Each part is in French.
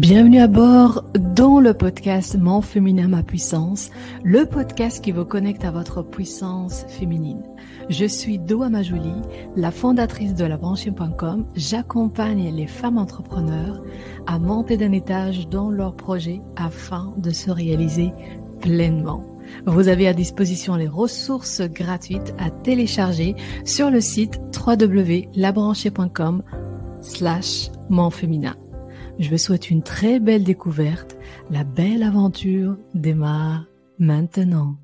Bienvenue à bord dans le podcast Mon féminin, ma puissance, le podcast qui vous connecte à votre puissance féminine. Je suis Doa Majouli, la fondatrice de labranchine.com. J'accompagne les femmes entrepreneurs à monter d'un étage dans leurs projets afin de se réaliser pleinement. Vous avez à disposition les ressources gratuites à télécharger sur le site www.labranchée.com slash. Je vous souhaite une très belle découverte. La belle aventure démarre maintenant.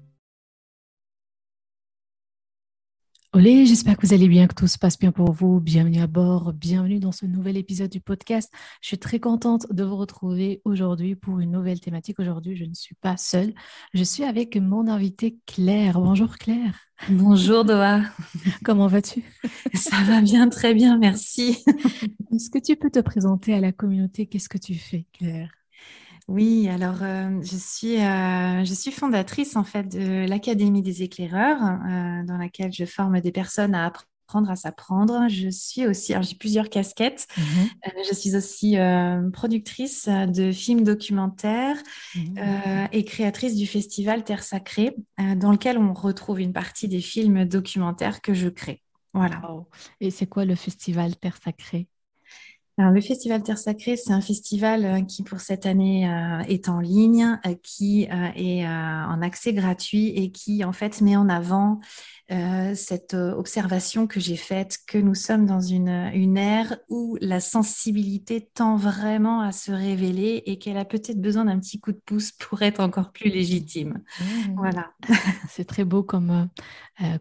Olé, j'espère que vous allez bien, que tout se passe bien pour vous. Bienvenue à bord, bienvenue dans ce nouvel épisode du podcast. Je suis très contente de vous retrouver aujourd'hui pour une nouvelle thématique. Aujourd'hui, je ne suis pas seule, je suis avec mon invitée Claire. Bonjour Claire. Bonjour Doha. Comment vas-tu? Ça va bien, très bien, merci. Est-ce que tu peux te présenter à la communauté? Qu'est-ce que tu fais, Claire? Oui, alors euh, je, suis, euh, je suis fondatrice en fait de l'Académie des éclaireurs, euh, dans laquelle je forme des personnes à apprendre à s'apprendre. Je suis aussi, alors j'ai plusieurs casquettes. Mmh je suis aussi productrice de films documentaires mmh et créatrice du festival Terre Sacrée, dans lequel on retrouve une partie des films documentaires que je crée. Voilà. Et c'est quoi le festival Terre Sacrée? Le Festival Terre Sacrée, c'est un festival euh, qui, pour cette année, euh, est en ligne, euh, qui est en accès gratuit et qui, en fait, met en avant cette observation que j'ai faite, que nous sommes dans une, une ère où la sensibilité tend vraiment à se révéler et qu'elle a peut-être besoin d'un petit coup de pouce pour être encore plus légitime. Mmh. Voilà. C'est très beau comme,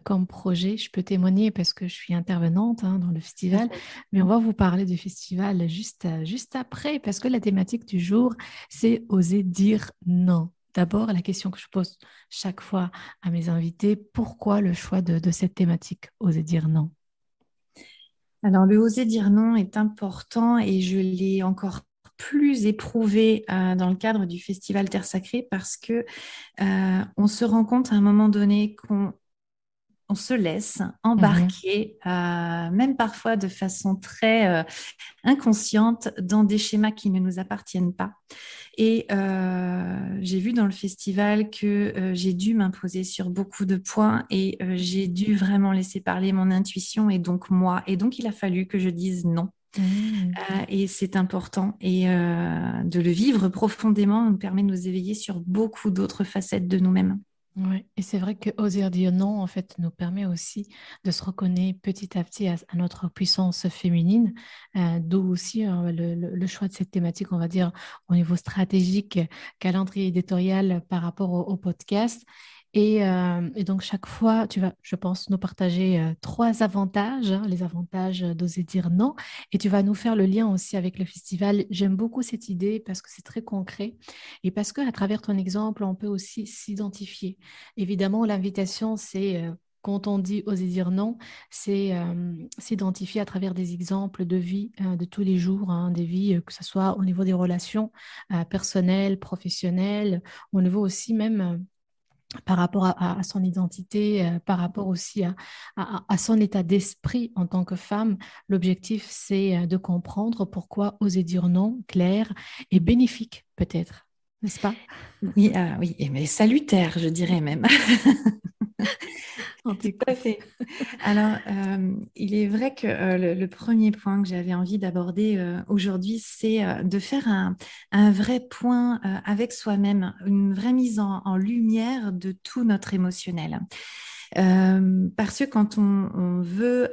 comme projet. Je peux témoigner parce que je suis intervenante hein, dans le festival, mais on va vous parler du festival juste, juste après parce que la thématique du jour, c'est oser dire non. D'abord, la question que je pose chaque fois à mes invités, pourquoi le choix de, cette thématique, oser dire non? Alors, le oser dire non est important et je l'ai encore plus éprouvé euh, dans le cadre du festival Terre Sacrée parce que euh, on se rend compte à un moment donné qu'on on se laisse embarquer, mhm. euh, même parfois de façon très euh, inconsciente, dans des schémas qui ne nous appartiennent pas. Et euh, j'ai vu dans le festival que j'ai dû m'imposer sur beaucoup de points et j'ai dû vraiment laisser parler mon intuition et donc moi. Et donc il a fallu que je dise non. Mmh. et c'est important. Et de le vivre profondément nous permet de nous éveiller sur beaucoup d'autres facettes de nous-mêmes. Oui, et c'est vrai que oser dire non, en fait, nous permet aussi de se reconnaître petit à petit à, notre puissance féminine, euh, d'où aussi hein, le, choix de cette thématique, on va dire, au niveau stratégique, calendrier éditorial par rapport au podcast. Euh, et, donc, chaque fois, tu vas, je pense, nous partager euh, trois avantages, hein, les avantages d'oser dire non. Et tu vas nous faire le lien aussi avec le festival. J'aime beaucoup cette idée parce que c'est très concret et parce qu'à travers ton exemple, on peut aussi s'identifier. Évidemment, l'invitation, c'est... Euh, quand on dit oser dire non, c'est s'identifier à travers des exemples de vie de tous les jours, hein, des vies, que ce soit au niveau des relations personnelles, professionnelles, au niveau aussi même par rapport à, son identité, euh, par rapport aussi à, son état d'esprit en tant que femme. L'objectif, c'est euh, de comprendre pourquoi oser dire non, clair et bénéfique peut-être, n'est-ce pas? Oui, ah oui, mais salutaire, je dirais même. Tout à fait. Alors, euh, il est vrai que euh, le, premier point que j'avais envie d'aborder euh, aujourd'hui, c'est de faire un, vrai point avec soi-même, une vraie mise en, lumière de tout notre émotionnel. parce que quand on veut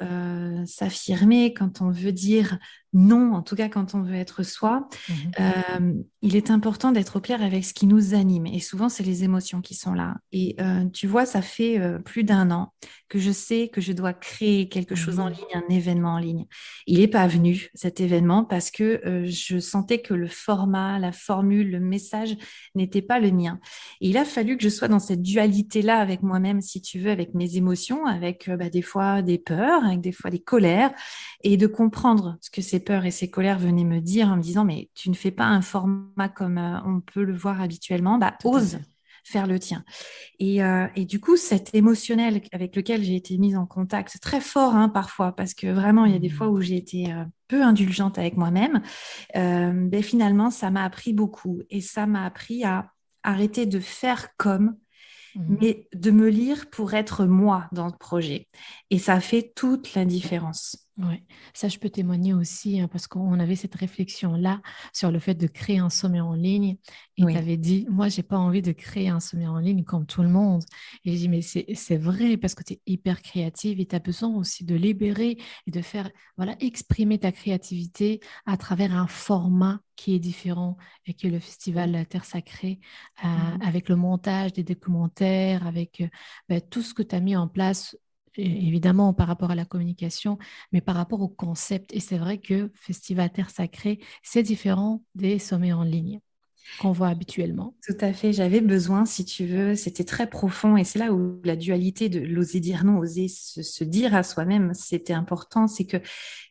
s'affirmer, quand on veut dire non, en tout cas quand on veut être soi, mmh euh, il est important d'être au clair avec ce qui nous anime. Et souvent, c'est les émotions qui sont là. Et euh, tu vois, ça fait euh, plus d'un an que je sais que je dois créer quelque chose en mmh ligne, un événement en ligne. Il n'est pas venu, cet événement, parce que je sentais que le format, la formule, le message n'était pas le mien. Et il a fallu que je sois dans cette dualité-là avec moi-même, si tu veux, avec mes émotions, avec bah, des fois des peurs, avec des fois des colères, et de comprendre ce que c'est peurs et ces colères venaient me dire en me disant mais tu ne fais pas un format comme euh, on peut le voir habituellement, bah ose faire le tien. Euh, et, du coup, cet émotionnel avec lequel j'ai été mise en contact, très fort hein, parfois, parce que vraiment, il y a des fois mmh. où j'ai été euh, peu indulgente avec moi-même, ben finalement, ça m'a appris beaucoup. Et ça m'a appris à arrêter de faire comme Mhm. mais de me lire pour être moi dans le projet. Et ça fait toute la différence. Oui, ça je peux témoigner aussi hein, parce qu'on avait cette réflexion-là sur le fait de créer un sommet en ligne. Et tu avais dit, moi, j'ai pas envie de créer un sommet en ligne comme tout le monde. Et j'ai dit, mais c'est vrai parce que tu es hyper créative et tu as besoin aussi de libérer et de faire, voilà, exprimer ta créativité à travers un format qui est différent et que le festival Terre Sacrée, euh, mmh avec le montage des documentaires, avec euh, ben, tout ce que tu as mis en place évidemment par rapport à la communication, mais par rapport au concept. Et c'est vrai que Festival Terre Sacrée, c'est différent des sommets en ligne qu'on voit habituellement. Tout à fait, j'avais besoin, si tu veux, c'était très profond et c'est là où la dualité de l'oser dire non, oser se, dire à soi-même, c'était important, c'est que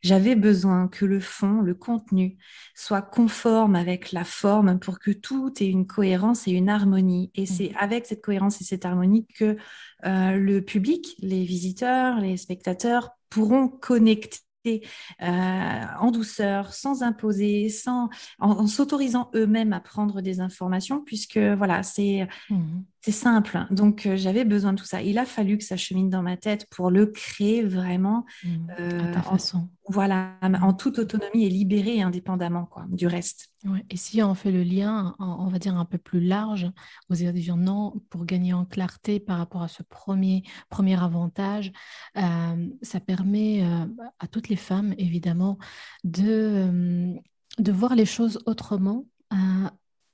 j'avais besoin que le fond, le contenu soit conforme avec la forme pour que tout ait une cohérence et une harmonie. Et c'est mmh. avec cette cohérence et cette harmonie que euh, le public, les visiteurs, les spectateurs pourront connecter euh, en douceur, sans imposer, sans, en, s'autorisant eux-mêmes à prendre des informations, puisque voilà, c'est mmh. C'est simple. Donc euh, j'avais besoin de tout ça. Il a fallu que ça chemine dans ma tête pour le créer vraiment mmh. à ta façon. Voilà, en toute autonomie et libérée indépendamment quoi, du reste. Et si on fait le lien, on va dire un peu plus large, aux dire non, pour gagner en clarté par rapport à ce premier, premier avantage, euh, ça permet euh, à toutes les femmes, évidemment, de, euh, de voir les choses autrement,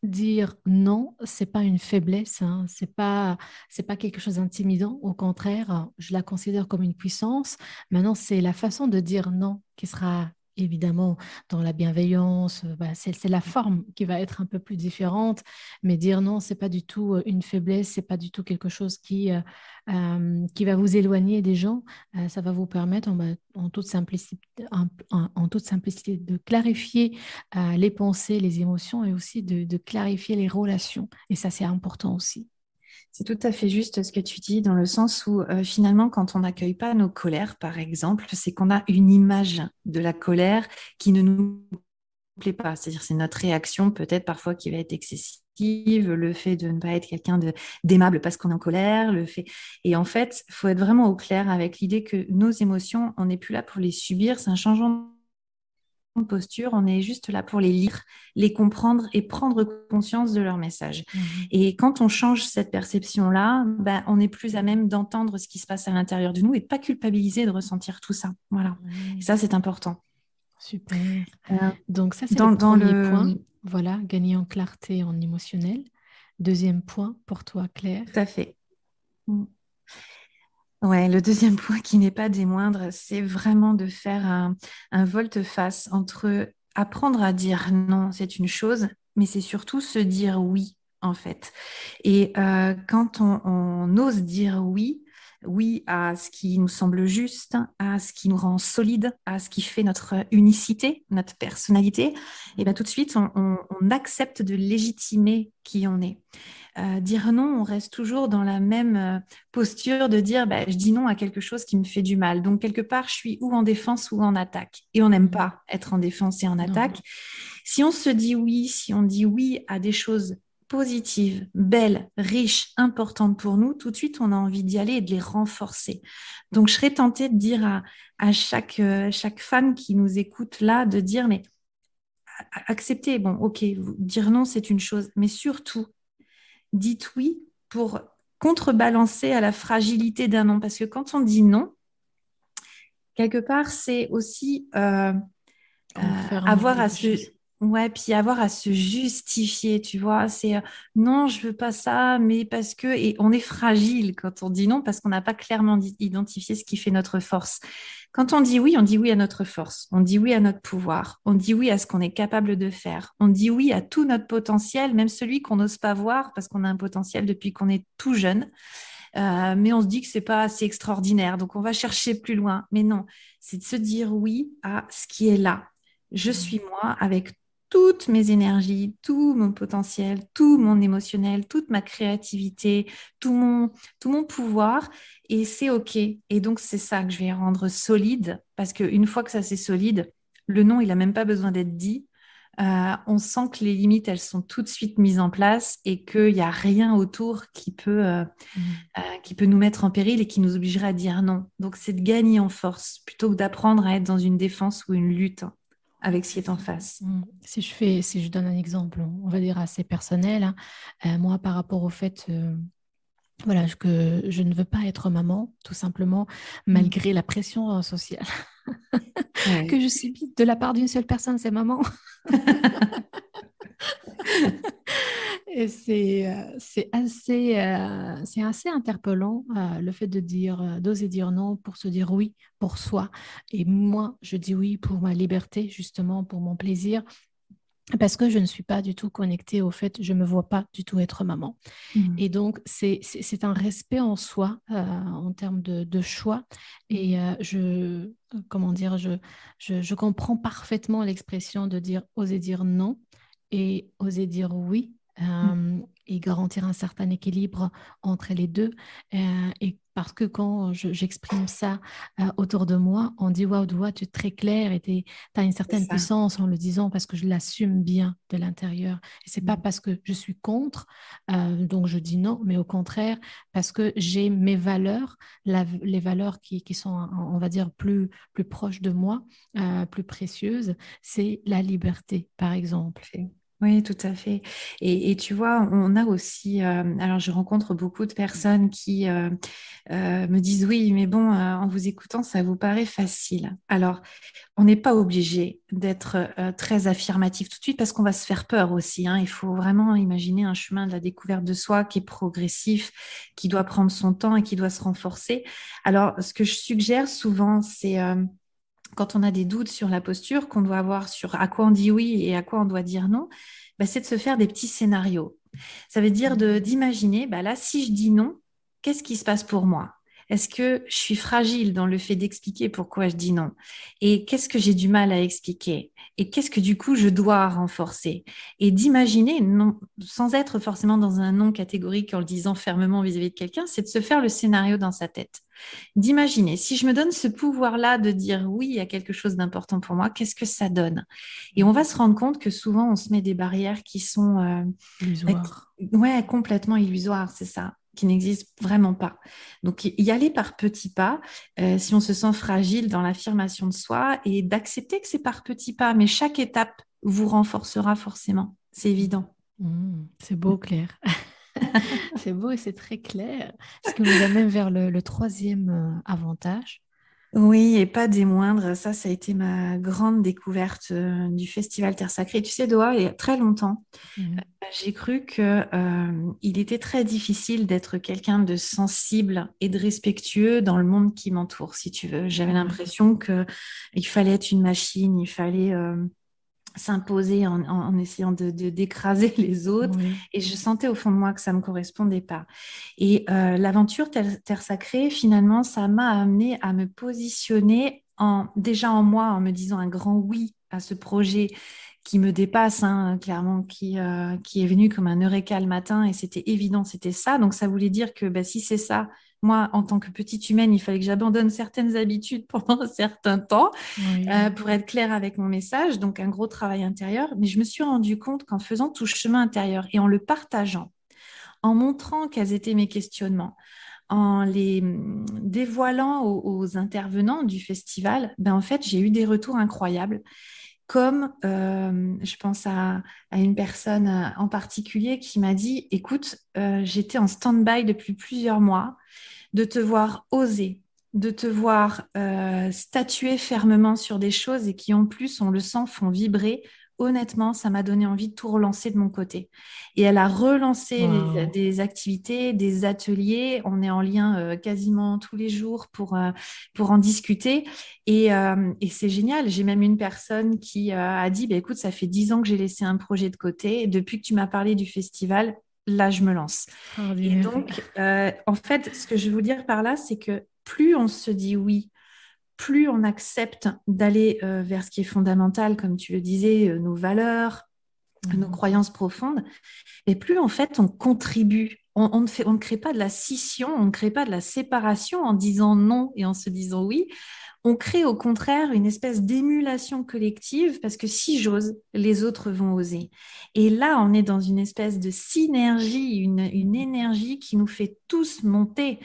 dire non, c'est pas une faiblesse, hein, c'est pas c'est pas quelque chose d'intimidant. Au contraire, je la considère comme une puissance. Maintenant, c'est la façon de dire non qui sera évidemment dans la bienveillance, euh, bah, c'est la forme qui va être un peu plus différente, mais dire non, c'est pas du tout euh, une faiblesse, c'est pas du tout quelque chose qui, euh, qui va vous éloigner des gens. ça va vous permettre en, toute, simplicité, en, toute simplicité de clarifier les pensées, les émotions et aussi de clarifier les relations. Et ça, c'est important aussi. C'est tout à fait juste ce que tu dis, dans le sens où euh, finalement, quand on n'accueille pas nos colères, par exemple, c'est qu'on a une image de la colère qui ne nous plaît pas. C'est-à-dire, c'est notre réaction peut-être parfois qui va être excessive, le fait de ne pas être quelqu'un d'aimable parce qu'on est en colère, le fait. Et en fait, il faut être vraiment au clair avec l'idée que nos émotions, on n'est plus là pour les subir. C'est un changement posture, on est juste là pour les lire, les comprendre et prendre conscience de leur message. Mhm. Et quand on change cette perception-là, ben, on est plus à même d'entendre ce qui se passe à l'intérieur de nous et de pas culpabiliser de ressentir tout ça. Voilà. Et ça, c'est important. Super. Euh, Donc ça, c'est le premier point. Voilà, gagner en clarté, en émotionnel. Deuxième point pour toi, Claire. Tout à fait. Mm. Ouais, le deuxième point qui n'est pas des moindres, c'est vraiment de faire un, volte-face entre apprendre à dire non, c'est une chose, mais c'est surtout se dire oui, en fait. Et euh, quand on, ose dire oui, oui à ce qui nous semble juste, à ce qui nous rend solide, à ce qui fait notre unicité, notre personnalité, et bien tout de suite, on, accepte de légitimer qui on est. Euh, dire non, on reste toujours dans la même euh, posture de dire bah, je dis non à quelque chose qui me fait du mal. Donc, quelque part, je suis ou en défense ou en attaque. Et on n'aime mmh. pas être en défense et en attaque. Si on se dit oui, si on dit oui à des choses positives, belles, riches, importantes pour nous, tout de suite, on a envie d'y aller et de les renforcer. Donc, je serais tentée de dire à, chaque, euh, chaque femme qui nous écoute là, de dire, mais accepter, bon, ok, dire non, c'est une chose, mais surtout, dites oui pour contrebalancer à la fragilité d'un non. Parce que quand on dit non, quelque part, c'est aussi euh, euh, avoir à se Ouais, puis avoir à se justifier, tu vois, c'est euh, non, je veux pas ça, mais parce que et on est fragile quand on dit non parce qu'on n'a pas clairement identifié ce qui fait notre force. Quand on dit oui, on dit oui à notre force, on dit oui à notre pouvoir, on dit oui à ce qu'on est capable de faire, on dit oui à tout notre potentiel, même celui qu'on n'ose pas voir parce qu'on a un potentiel depuis qu'on est tout jeune. Euh, mais on se dit que c'est pas assez extraordinaire, donc on va chercher plus loin. Mais non, c'est de se dire oui à ce qui est là. Je mmh. suis moi avec toutes mes énergies, tout mon potentiel, tout mon émotionnel, toute ma créativité, tout mon, tout mon pouvoir. Et c'est OK. Et donc, c'est ça que je vais rendre solide parce qu'une fois que ça c'est solide, le non, il n'a même pas besoin d'être dit. Euh, on sent que les limites, elles sont tout de suite mises en place et qu'il n'y a rien autour qui peut, euh, mmh. euh, qui peut nous mettre en péril et qui nous obligerait à dire non. Donc, c'est de gagner en force plutôt que d'apprendre à être dans une défense ou une lutte avec ce qui est en face. Mmh. Si je fais, si je donne un exemple, on va dire assez personnel, hein, moi, par rapport au fait voilà, que je ne veux pas être maman, tout simplement, mmh. malgré la pression sociale que je subis de la part d'une seule personne, c'est maman. Et c'est, euh, c'est assez, euh, c'est assez interpellant euh, le fait de dire, d'oser dire non pour se dire oui pour soi. Et moi, je dis oui pour ma liberté, justement, pour mon plaisir, parce que je ne suis pas du tout connectée au fait, je ne me vois pas du tout être maman. Mmh. Et donc, c'est un respect en soi euh, en termes de, choix. Et mmh. euh, je, comment dire, je, je, comprends parfaitement l'expression de dire oser dire non et oser dire oui. Mmh. Euh, et garantir un certain équilibre entre les deux. et parce que quand j'exprime ça euh, autour de moi, on dit Waouh, wow, tu es très clair et tu as une certaine puissance en le disant parce que je l'assume bien de l'intérieur. Et c'est pas mmh. parce que je suis contre, euh, donc je dis non, mais au contraire, parce que j'ai mes valeurs, les valeurs qui, qui, sont, on va dire, plus, plus proches de moi, euh, plus précieuses, c'est la liberté, par exemple. Oui, tout à fait. Et, tu vois, on a aussi, euh, alors je rencontre beaucoup de personnes qui euh, euh, me disent oui, mais bon, en vous écoutant, ça vous paraît facile. Alors, on n'est pas obligé d'être très affirmatif tout de suite parce qu'on va se faire peur aussi. Hein. Il faut vraiment imaginer un chemin de la découverte de soi qui est progressif, qui doit prendre son temps et qui doit se renforcer. Alors, ce que je suggère souvent, c'est quand on a des doutes sur la posture qu'on doit avoir sur à quoi on dit oui et à quoi on doit dire non, bah, c'est de se faire des petits scénarios. Ça veut dire mmh. d'imaginer, bah là, si je dis non, qu'est-ce qui se passe pour moi? Est-ce que je suis fragile dans le fait d'expliquer pourquoi je dis non? Et qu'est-ce que j'ai du mal à expliquer? Et qu'est-ce que du coup je dois renforcer? Et d'imaginer, sans être forcément dans un non catégorique en le disant fermement vis à -vis de quelqu'un, c'est de se faire le scénario dans sa tête. D'imaginer, si je me donne ce pouvoir-là de dire oui à quelque chose d'important pour moi, qu'est-ce que ça donne? Et on va se rendre compte que souvent, on se met des barrières qui sont... Euh, illusoires. ouais, complètement illusoires, c'est ça qui n'existent vraiment pas. Donc, y aller par petits pas, euh, si on se sent fragile dans l'affirmation de soi, et d'accepter que c'est par petits pas, mais chaque étape vous renforcera forcément. C'est évident. Mmh, c'est beau, Claire. c'est beau et c'est très clair. Ce qui nous amène vers le, troisième euh, avantage? Oui, et pas des moindres. Ça, ça a été ma grande découverte euh, du festival Terre Sacrée. Tu sais, Doha, il y a très longtemps, mmh. euh, j'ai cru qu'il était très difficile d'être quelqu'un de sensible et de respectueux dans le monde qui m'entoure, si tu veux. J'avais l'impression qu'il fallait être une machine, il fallait s'imposer en, essayant de, d'écraser les autres. Et je sentais au fond de moi que ça ne me correspondait pas. Et euh, l'aventure Terre, Sacrée, finalement, ça m'a amené à me positionner en, déjà en moi, en me disant un grand oui à ce projet qui me dépasse, hein, clairement, qui, euh, qui est venu comme un eureka le matin et c'était évident, c'était ça. Donc ça voulait dire que bah, si c'est ça, moi, en tant que petite humaine, il fallait que j'abandonne certaines habitudes pendant un certain temps euh, pour être claire avec mon message. Donc, un gros travail intérieur. Mais je me suis rendu compte qu'en faisant tout ce chemin intérieur et en le partageant, en montrant quels étaient mes questionnements, en les hum, dévoilant aux, intervenants du festival, ben en fait, j'ai eu des retours incroyables. Comme euh, je pense à, une personne euh, en particulier qui m'a dit, écoute, j'étais en stand-by depuis plusieurs mois de te voir oser, de te voir euh, statuer fermement sur des choses et qui en plus, on le sent, font vibrer. Honnêtement, ça m'a donné envie de tout relancer de mon côté. Et elle a relancé des activités, des ateliers. On est en lien euh, quasiment tous les jours pour, euh, pour en discuter. Et, c'est génial. J'ai même une personne qui a dit, bah, écoute, ça fait dix ans que j'ai laissé un projet de côté. Et depuis que tu m'as parlé du festival, là, je me lance. Oh, et donc, euh, en fait, ce que je veux vous dire par là, c'est que plus on se dit oui, plus on accepte d'aller euh, vers ce qui est fondamental, comme tu le disais, euh, nos valeurs, nos mhm. croyances profondes, et plus en fait on contribue, on, ne fait, on ne crée pas de la scission, on ne crée pas de la séparation en disant non et en se disant oui. On crée au contraire une espèce d'émulation collective parce que si j'ose, les autres vont oser. Et là, on est dans une espèce de synergie, une, énergie qui nous fait tous monter.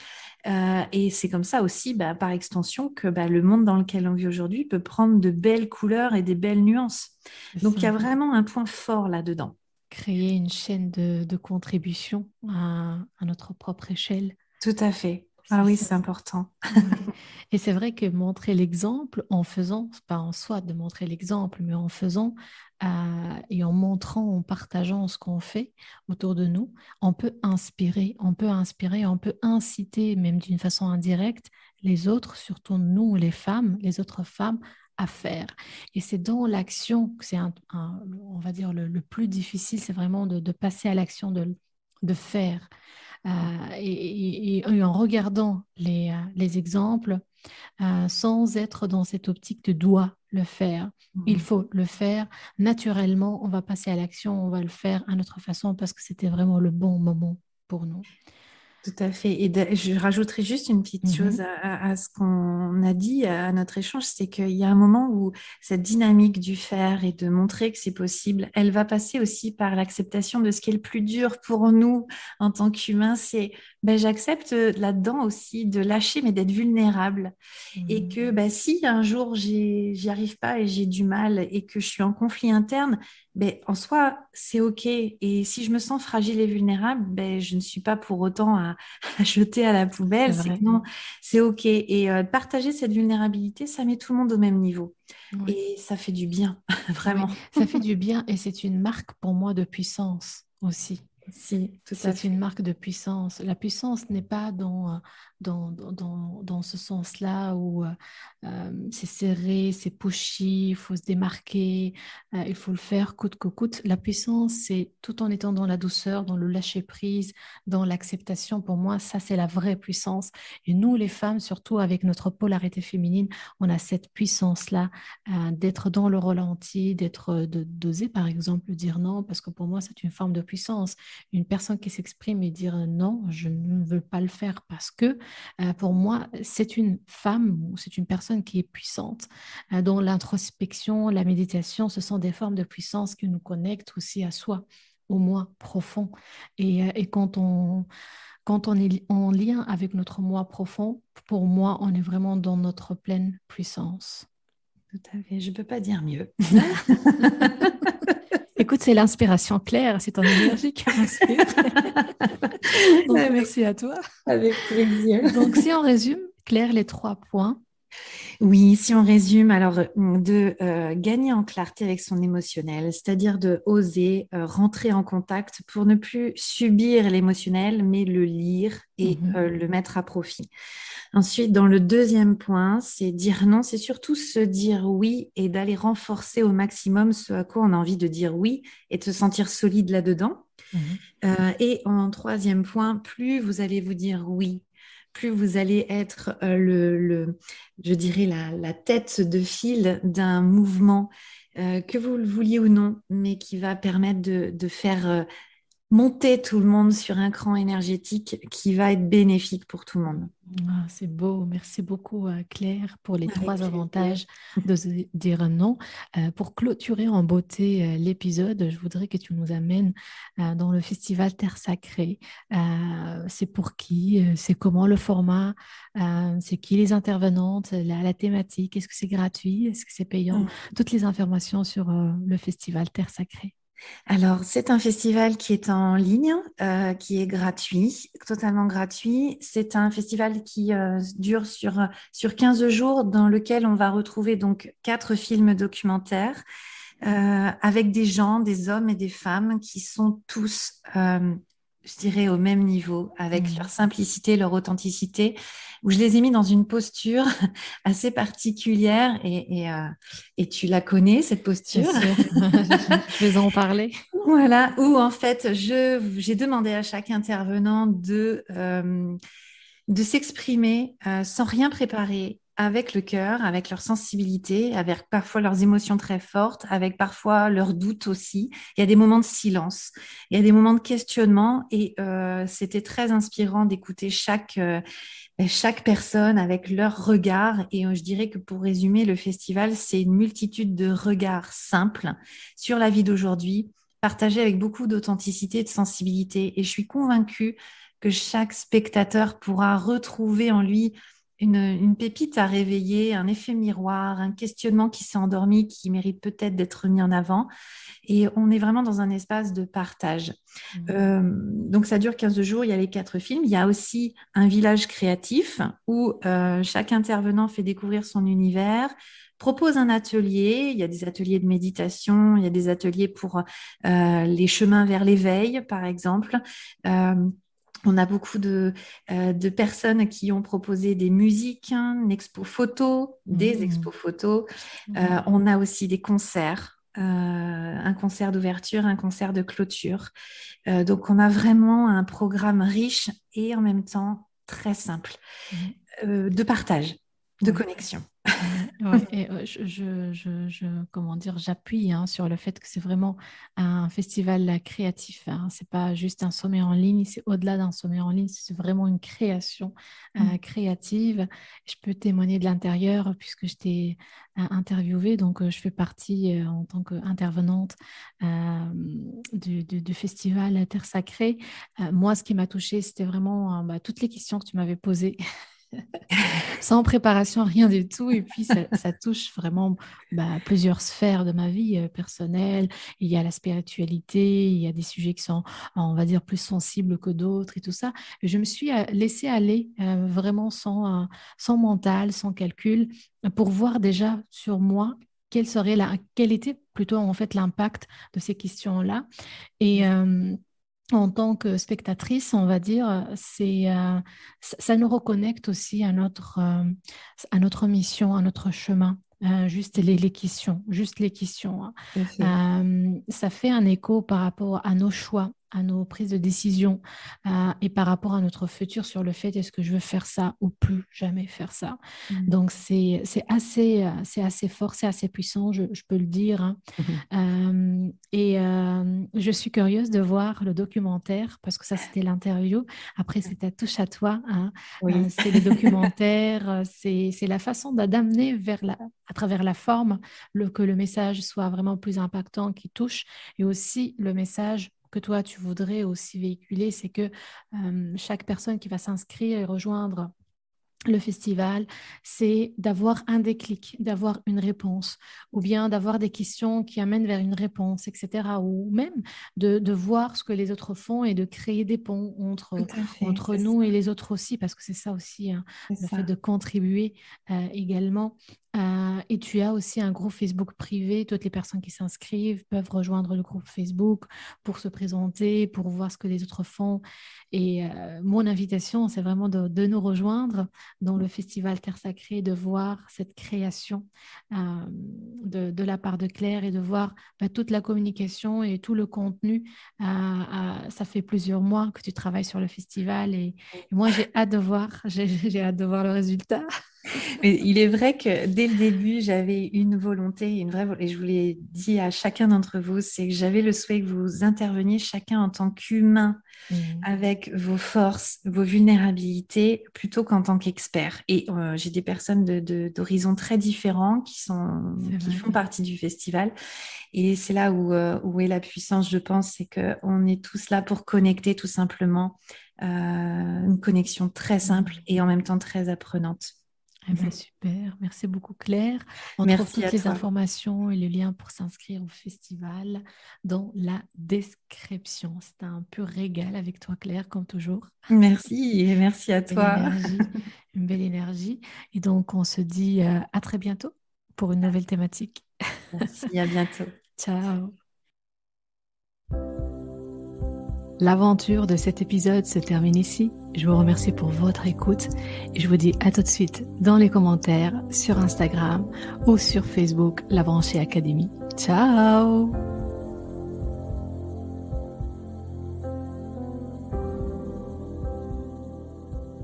Euh, et c'est comme ça aussi, bah, par extension, que bah, le monde dans lequel on vit aujourd'hui peut prendre de belles couleurs et des belles nuances. Donc il y a vraiment un point fort là-dedans. Créer une chaîne de, contribution à notre propre échelle. Tout à fait. Ah oui, c'est important. Et c'est vrai que montrer l'exemple en faisant, pas en soi de montrer l'exemple, mais en faisant euh, et en montrant, en partageant ce qu'on fait autour de nous, on peut inspirer, on peut inspirer, on peut inciter, même d'une façon indirecte, les autres, surtout nous, les femmes, les autres femmes, à faire. Et c'est dans l'action que c'est, on va dire, le, plus difficile, c'est vraiment de, passer à l'action, de, de faire. Euh, et, en regardant les, euh, les exemples, euh, sans être dans cette optique de doit le faire. Il mmh. faut le faire naturellement, on va passer à l'action, on va le faire à notre façon parce que c'était vraiment le bon moment pour nous. Tout à fait. Et je rajouterai juste une petite mmh chose à, ce qu'on a dit à notre échange, c'est qu'il y a un moment où cette dynamique du faire et de montrer que c'est possible, elle va passer aussi par l'acceptation de ce qui est le plus dur pour nous en tant qu'humains. C'est ben, j'accepte là-dedans aussi de lâcher, mais d'être vulnérable. Et que ben, si un jour j'y arrive pas et j'ai du mal et que je suis en conflit interne, ben, en soi, c'est OK. Et si je me sens fragile et vulnérable, ben, je ne suis pas pour autant à, jeter à la poubelle. C'est non, c'est OK. Et euh, partager cette vulnérabilité, ça met tout le monde au même niveau. Et ça fait du bien, vraiment. ça fait du bien et c'est une marque pour moi de puissance aussi. Si, c'est une marque de puissance. La puissance n'est pas dans, dans, dans, dans ce sens-là où euh, euh, c'est serré, c'est pushy, il faut se démarquer, euh, il faut le faire coûte que coûte. La puissance, c'est tout en étant dans la douceur, dans le lâcher-prise, dans l'acceptation. Pour moi, ça, c'est la vraie puissance. Et nous, les femmes, surtout avec notre polarité féminine, on a cette puissance-là d'être dans le ralenti, d'être d'oser, par exemple, dire non, parce que pour moi, c'est une forme de puissance. Une personne qui s'exprime et dire non, je ne veux pas le faire parce que euh, pour moi, c'est une femme ou c'est une personne qui est puissante, euh, dont l'introspection, la méditation, ce sont des formes de puissance qui nous connectent aussi à soi, au moi profond. Et, euh, et quand on quand on est en lien avec notre moi profond, pour moi, on est vraiment dans notre pleine puissance. Tout à fait, je ne peux pas dire mieux. Écoute, c'est l'inspiration claire, c'est ton énergie qui m'inspire. Merci à toi. Avec plaisir. Donc, si on résume, Claire, les trois points. Oui, si on résume, alors de euh, gagner en clarté avec son émotionnel, c'est-à-dire de oser euh, rentrer en contact pour ne plus subir l'émotionnel, mais le lire et euh, le mettre à profit. Ensuite, dans le deuxième point, c'est dire non, c'est surtout se dire oui et d'aller renforcer au maximum ce à quoi on a envie de dire oui et de se sentir solide là-dedans. Euh, et en troisième point, plus vous allez vous dire oui, plus vous allez être euh, le, je dirais, la, tête de fil d'un mouvement, que vous le vouliez ou non, mais qui va permettre de faire monter tout le monde sur un cran énergétique qui va être bénéfique pour tout le monde. Ah, c'est beau. Merci beaucoup, euh, Claire, pour les trois avantages de dire non. Euh, pour clôturer en beauté euh, l'épisode, je voudrais que tu nous amènes dans le festival Terre Sacrée. c'est pour qui C'est comment le format C'est qui les intervenantes la, la, thématique Est-ce que c'est gratuit Est-ce que c'est payant? Mm. Toutes les informations sur le festival Terre Sacrée. Alors, c'est un festival qui est en ligne, euh, qui est gratuit, totalement gratuit. C'est un festival qui euh, dure sur, sur 15 jours, dans lequel on va retrouver donc quatre films documentaires euh, avec des gens, des hommes et des femmes qui sont tous je dirais, au même niveau, avec mmh. leur simplicité, leur authenticité, où je les ai mis dans une posture assez particulière et, euh, et, tu la connais, cette posture. je vais en parler. Voilà, où en fait, j'ai demandé à chaque intervenant de, euh, de s'exprimer euh, sans rien préparer avec le cœur, avec leur sensibilité, avec parfois leurs émotions très fortes, avec parfois leurs doutes aussi. Il y a des moments de silence, il y a des moments de questionnement et euh, c'était très inspirant d'écouter chaque, euh, ben, chaque personne avec leur regard. Et euh, je dirais que pour résumer, le festival, c'est une multitude de regards simples sur la vie d'aujourd'hui, partagés avec beaucoup d'authenticité et de sensibilité. Et je suis convaincue que chaque spectateur pourra retrouver en lui une, pépite à réveiller, un effet miroir, un questionnement qui s'est endormi, qui mérite peut-être d'être mis en avant. Et on est vraiment dans un espace de partage. Mmh. Euh, donc ça dure 15 jours, il y a les quatre films. Il y a aussi un village créatif où euh, chaque intervenant fait découvrir son univers, propose un atelier. Il y a des ateliers de méditation, il y a des ateliers pour euh, les chemins vers l'éveil, par exemple. On a beaucoup de, euh, de, personnes qui ont proposé des musiques, hein, une expo photo, des mmh. expos photos. Mmh. Euh, on a aussi des concerts, euh, un concert d'ouverture, un concert de clôture. donc on a vraiment un programme riche et en même temps très simple mmh. de partage, de connexion. Et euh, je, comment dire, j'appuie hein, sur le fait que c'est vraiment un festival créatif. Hein. C'est pas juste un sommet en ligne, c'est au-delà d'un sommet en ligne, c'est vraiment une création euh, mmh. créative. Je peux témoigner de l'intérieur puisque je t'ai euh, interviewé, donc je fais partie en tant qu'intervenante du, du, festival Terre Sacrée. moi, ce qui m'a touchée, c'était vraiment bah, toutes les questions que tu m'avais posées. Sans préparation, rien du tout. Et puis, ça, touche vraiment bah, plusieurs sphères de ma vie euh, personnelle. Il y a la spiritualité, il y a des sujets qui sont, on va dire, plus sensibles que d'autres et tout ça. je me suis euh, laissée aller euh, vraiment sans, sans mental, sans calcul, pour voir déjà sur moi quel serait la, quel était plutôt en fait l'impact de ces questions-là. Et en tant que spectatrice, on va dire, c'est euh, ça nous reconnecte aussi à notre, euh, à notre mission, à notre chemin. Euh, juste les, les, questions, juste les questions. Hein. ça fait un écho par rapport à nos choix, à nos prises de décision euh, et par rapport à notre futur sur le fait est-ce que je veux faire ça ou plus jamais faire ça? Mmh. Donc c'est assez, c'est assez fort, c'est assez puissant, je, je, peux le dire. Hein. Mmh euh, et euh, je suis curieuse de voir le documentaire parce que ça c'était l'interview. Après c'est ta touche à toi. Hein. c'est le documentaire, c'est la façon d'amener vers la, à travers la forme le, que le message soit vraiment plus impactant, qui touche et aussi le message que toi, tu voudrais aussi véhiculer, c'est que chaque personne qui va s'inscrire et rejoindre le festival, c'est d'avoir un déclic, d'avoir une réponse, ou bien d'avoir des questions qui amènent vers une réponse, etc. Ou même de, voir ce que les autres font et de créer des ponts entre, entre nous et les autres aussi, parce que c'est ça aussi, hein, le fait de contribuer également euh, et tu as aussi un groupe Facebook privé. Toutes les personnes qui s'inscrivent peuvent rejoindre le groupe Facebook pour se présenter, pour voir ce que les autres font. Et euh, mon invitation, c'est vraiment de, nous rejoindre dans le festival Terre Sacrée, de voir cette création euh, de, la part de Claire et de voir bah, toute la communication et tout le contenu. ça fait plusieurs mois que tu travailles sur le festival et, et moi, j'ai hâte de voir, j'ai hâte de voir le résultat. Mais il est vrai que dès le début, j'avais une volonté, une vraie et je vous l'ai dit à chacun d'entre vous, c'est que j'avais le souhait que vous interveniez chacun en tant qu'humain, mmh. avec vos forces, vos vulnérabilités, plutôt qu'en tant qu'expert. Et euh, j'ai des personnes d'horizons de, très différents qui, sont, qui font partie du festival. Et c'est là où, euh, où est la puissance, je pense, c'est qu'on est tous là pour connecter tout simplement. Euh, une connexion très simple et en même temps très apprenante. Eh ben, super, merci beaucoup Claire. On Merci trouve toutes les informations et le lien pour s'inscrire au festival dans la description. C'est un pur régal avec toi Claire, comme toujours. Merci et merci à toi. une belle énergie. Et donc on se dit euh, à très bientôt pour une nouvelle thématique. Merci, à bientôt. Ciao. L'aventure de cet épisode se termine ici. Je vous remercie pour votre écoute et je vous dis à tout de suite dans les commentaires sur Instagram ou sur Facebook, La Branchée Académie. Ciao